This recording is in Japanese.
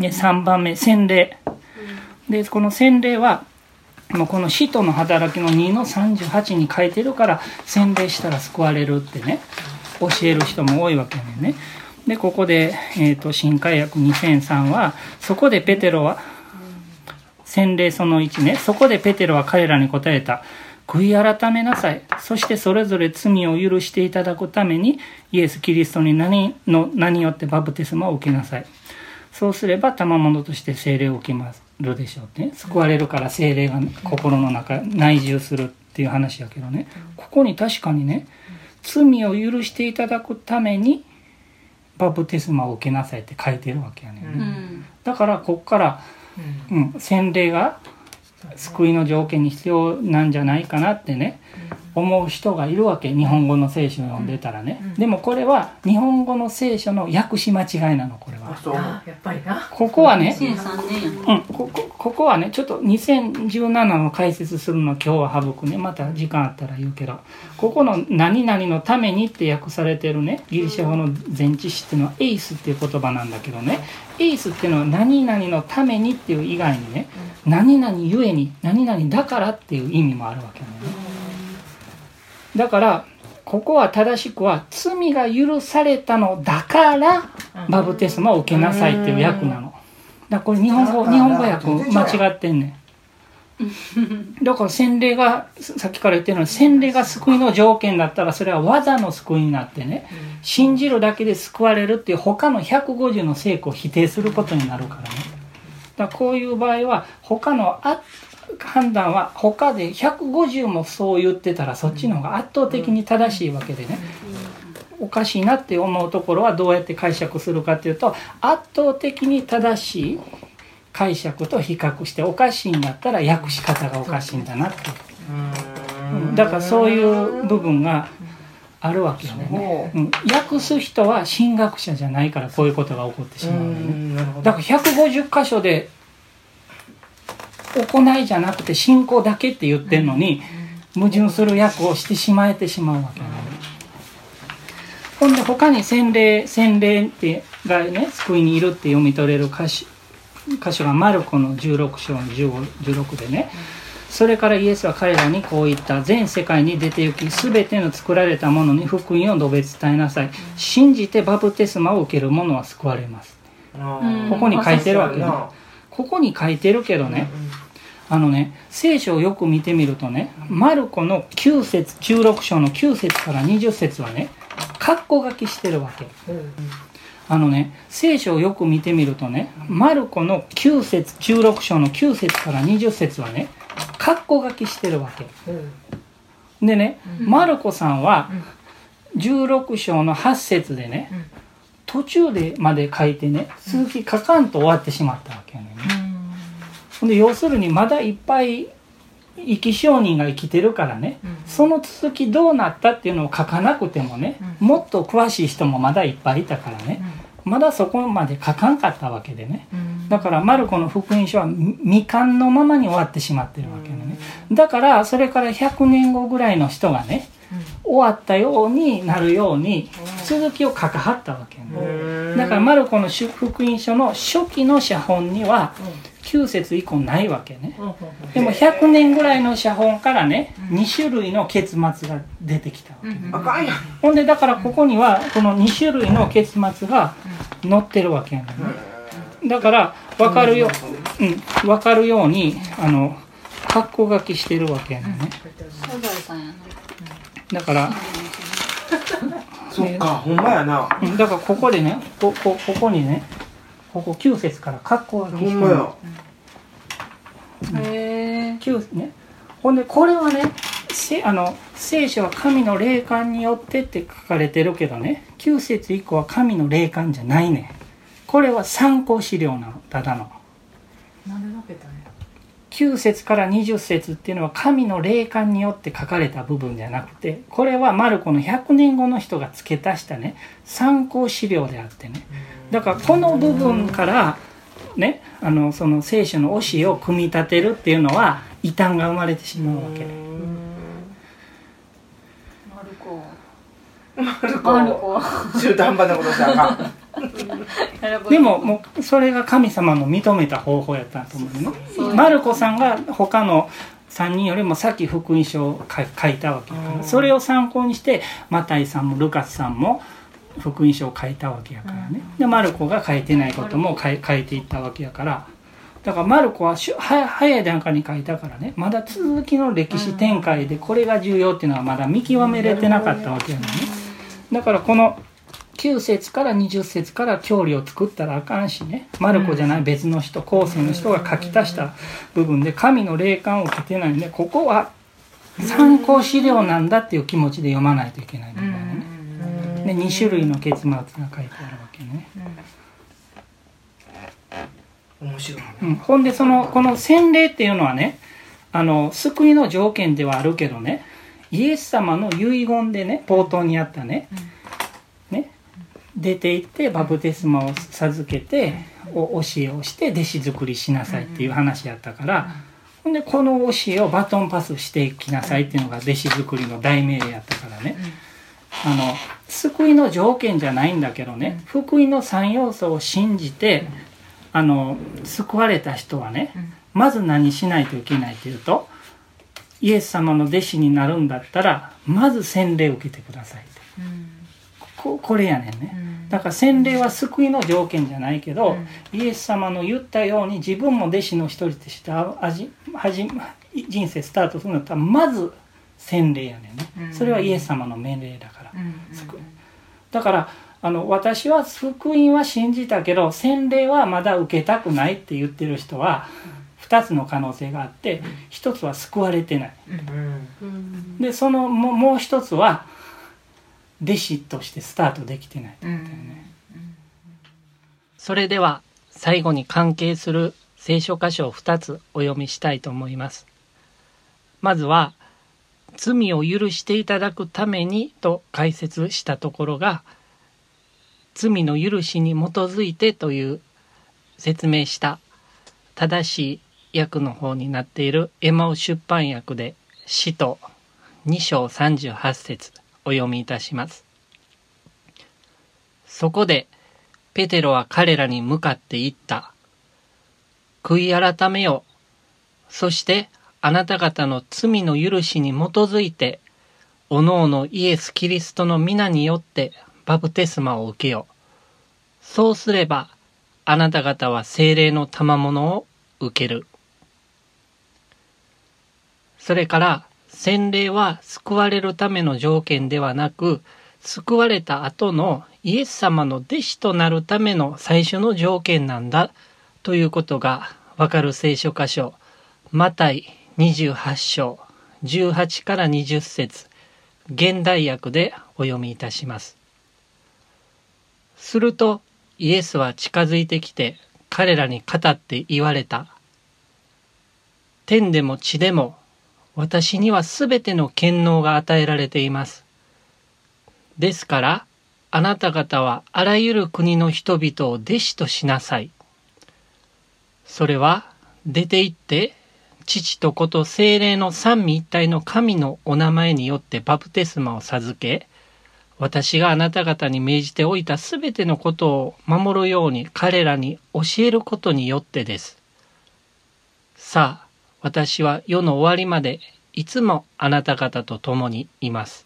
で3番目洗礼。でこの洗礼はもうこの使徒の働きの2の38に書いてるから洗礼したら救われるってね教える人も多いわけねでここで、えーと、新海約2003はそこでペテロは洗礼その1ねそこでペテロは彼らに答えた。悔い改めなさい。そしてそれぞれ罪を許していただくためにイエス・キリストに何の何によってバプテスマを受けなさい。そうすれば賜物として聖霊を受けまするでしょうね。救われるから精霊が心の中内住するっていう話やけどね。ここに確かにね罪を許していただくためにバプテスマを受けなさいって書いてるわけやね、うん、だからこっから、うん、洗礼が救いの条件に必要なんじゃないかなってね、思う人がいるわけ日本語の聖書を読んでたらね、でもこれは日本語の聖書の訳し間違いなのこれは。やっぱりな。ここはね、うん、ここここはねちょっと2017の解説するの今日は省くねまた時間あったら言うけどここの「何々のために」って訳されてるねギリシャ語の前置詞っていうのは「エイス」っていう言葉なんだけどね「エイス」っていうのは「何々のために」っていう以外にね「何々ゆえに」「何々だから」っていう意味もあるわけね。だからここは正しくは罪が許されたのだからバプテスマを受けなさいっていう訳なの。だこれ日本語日本語訳間違ってんねん。だから洗礼がさっきから言ってるのは洗礼が救いの条件だったらそれは技の救いになってね信じるだけで救われるっていう他の150の成功を否定することになるからね。だからこういう場合は他のあ判断は他で150もそう言ってたらそっちの方が圧倒的に正しいわけでねおかしいなって思うところはどうやって解釈するかっていうと圧倒的に正しい解釈と比較しておかしいんだったら訳し方がおかしいんだなって。だからそういう部分があるわけよね、うん、訳す人は神学者じゃないからこういうことが起こってしまうのね。だから150箇所で行いじゃなくて信仰だけって言ってるのに矛盾する役をしてしまえてしまうわけなの、ほんで他に洗礼洗礼ってがね救いにいるって読み取れる箇所箇所がマルコの16章の1516でね。それからイエスは彼らにこう言った全世界に出て行き全ての作られたものに福音を述べ伝えなさい。信じてバプテスマを受ける者は救われます。ここに書いてるわけね。ここに書いてるけどね、あのね聖書をよく見てみるとねマルコの9節16章の9節から20節はね括弧書きしてるわけ、あのね聖書をよく見てみるとねマルコの9節16章の9節から20節はね括弧書きしてるわけ、でね、マルコさんは16章の8節でね、途中でまで書いてね続き書かんと終わってしまったわけよね、で要するにまだいっぱい生き証人が生きてるからね、うん、その続きどうなったっていうのを書かなくてもね、うん、もっと詳しい人もまだいっぱいいたからね、うん、まだそこまで書かんかったわけでね、だからマルコの福音書は未完のままに終わってしまってるわけでね。だからそれから100年後ぐらいの人がね、終わったようになるように続きを書かはったわけ、ね、だからマルコの福音書の初期の写本には9節以降ないわけね。でも100年ぐらいの写本からね2種類の結末が出てきたわけ、ね、ほんでだからここにはこの2種類の結末が載ってるわけやねだから分かるよ、うん、分かるようにあの格好書きしてるわけやねだからそっかほんまやな。だからここでねここここにねここ9節から括弧書きしてるへえね。ほんでこれはねせあの聖書は神の霊感によってって書かれてるけどね9節以降は神の霊感じゃないねこれは参考資料なのただの。なんで分けたね9節から20節っていうのは神の霊感によって書かれた部分じゃなくてこれはマルコの100年後の人が付け足したね参考資料であってね。だからこの部分からねあのその聖書の教えを組み立てるっていうのは異端が生まれてしまうわけ。で。マルコ。中途半端なことしたらでももうそれが神様の認めた方法やったと思うね。マルコさんが他の3人よりも先福音書を書いたわけやからそれを参考にしてマタイさんもルカスさんも福音書を書いたわけやからね。でマルコが書いてないことも書い書いていったわけやから。だからマルコはしゅは早い段階に書いたからね。まだ続きの歴史展開でこれが重要っていうのはまだ見極めれてなかったわけやのね。だからこの9節から20節から教理を作ったらあかんしね。マルコじゃない別の人後世の人が書き足した部分で神の霊感を受けてないんでここは参考資料なんだっていう気持ちで読まないといけないんだよね。で2種類の結末が書いてあるわけね。面白い、うん、ほんでそのこの洗礼っていうのはねあの救いの条件ではあるけどねイエス様の遺言でね冒頭にあったね,、ね出て行ってバプテスマを授けてお教えをして弟子作りしなさいっていう話やったから、ほんでこの教えをバトンパスしていきなさいっていうのが弟子作りの大命令やったからね、あの救いの条件じゃないんだけどね、福音の3要素を信じて、あの救われた人はね、まず何しないといけないというとイエス様の弟子になるんだったらまず洗礼を受けてくださいってここれやねんね、だから洗礼は救いの条件じゃないけど、イエス様の言ったように自分も弟子の一人として人生スタートするんだったらまず洗礼やねんね、それはイエス様の命令だから、だからあの私は福音は信じたけど洗礼はまだ受けたくないって言ってる人は2つの可能性があって1つは救われてない。でそのももう一つは弟子としてスタートできてないってことだよね。それでは最後に関係する聖書箇所を2つお読みしたいと思います。まずは「罪を許していただくために」と解説したところが「罪の許しに基づいて」という説明した正しい訳の方になっているエマオ出版訳で「使徒2章38節お読みいたします。そこでペテロは彼らに向かって言った。悔い改めよ。そしてあなた方の罪の許しに基づいて、おのおのイエス・キリストの皆によってバプテスマを受けよ。そうすれば、あなた方は精霊の賜物を受ける。それから、洗礼は救われるための条件ではなく、救われた後のイエス様の弟子となるための最初の条件なんだということがわかる聖書箇所、マタイ28章18から20節現代訳でお読みいたします。するとイエスは近づいてきて彼らに語って言われた。天でも地でも私にはすべての権能が与えられています。ですから、あなた方はあらゆる国の人々を弟子としなさい。それは、出て行って、父と子と精霊の三位一体の神のお名前によってバプテスマを授け、私があなた方に命じておいたすべてのことを守るように彼らに教えることによってです。さあ、私は世の終わりまでいつもあなた方と共にいます。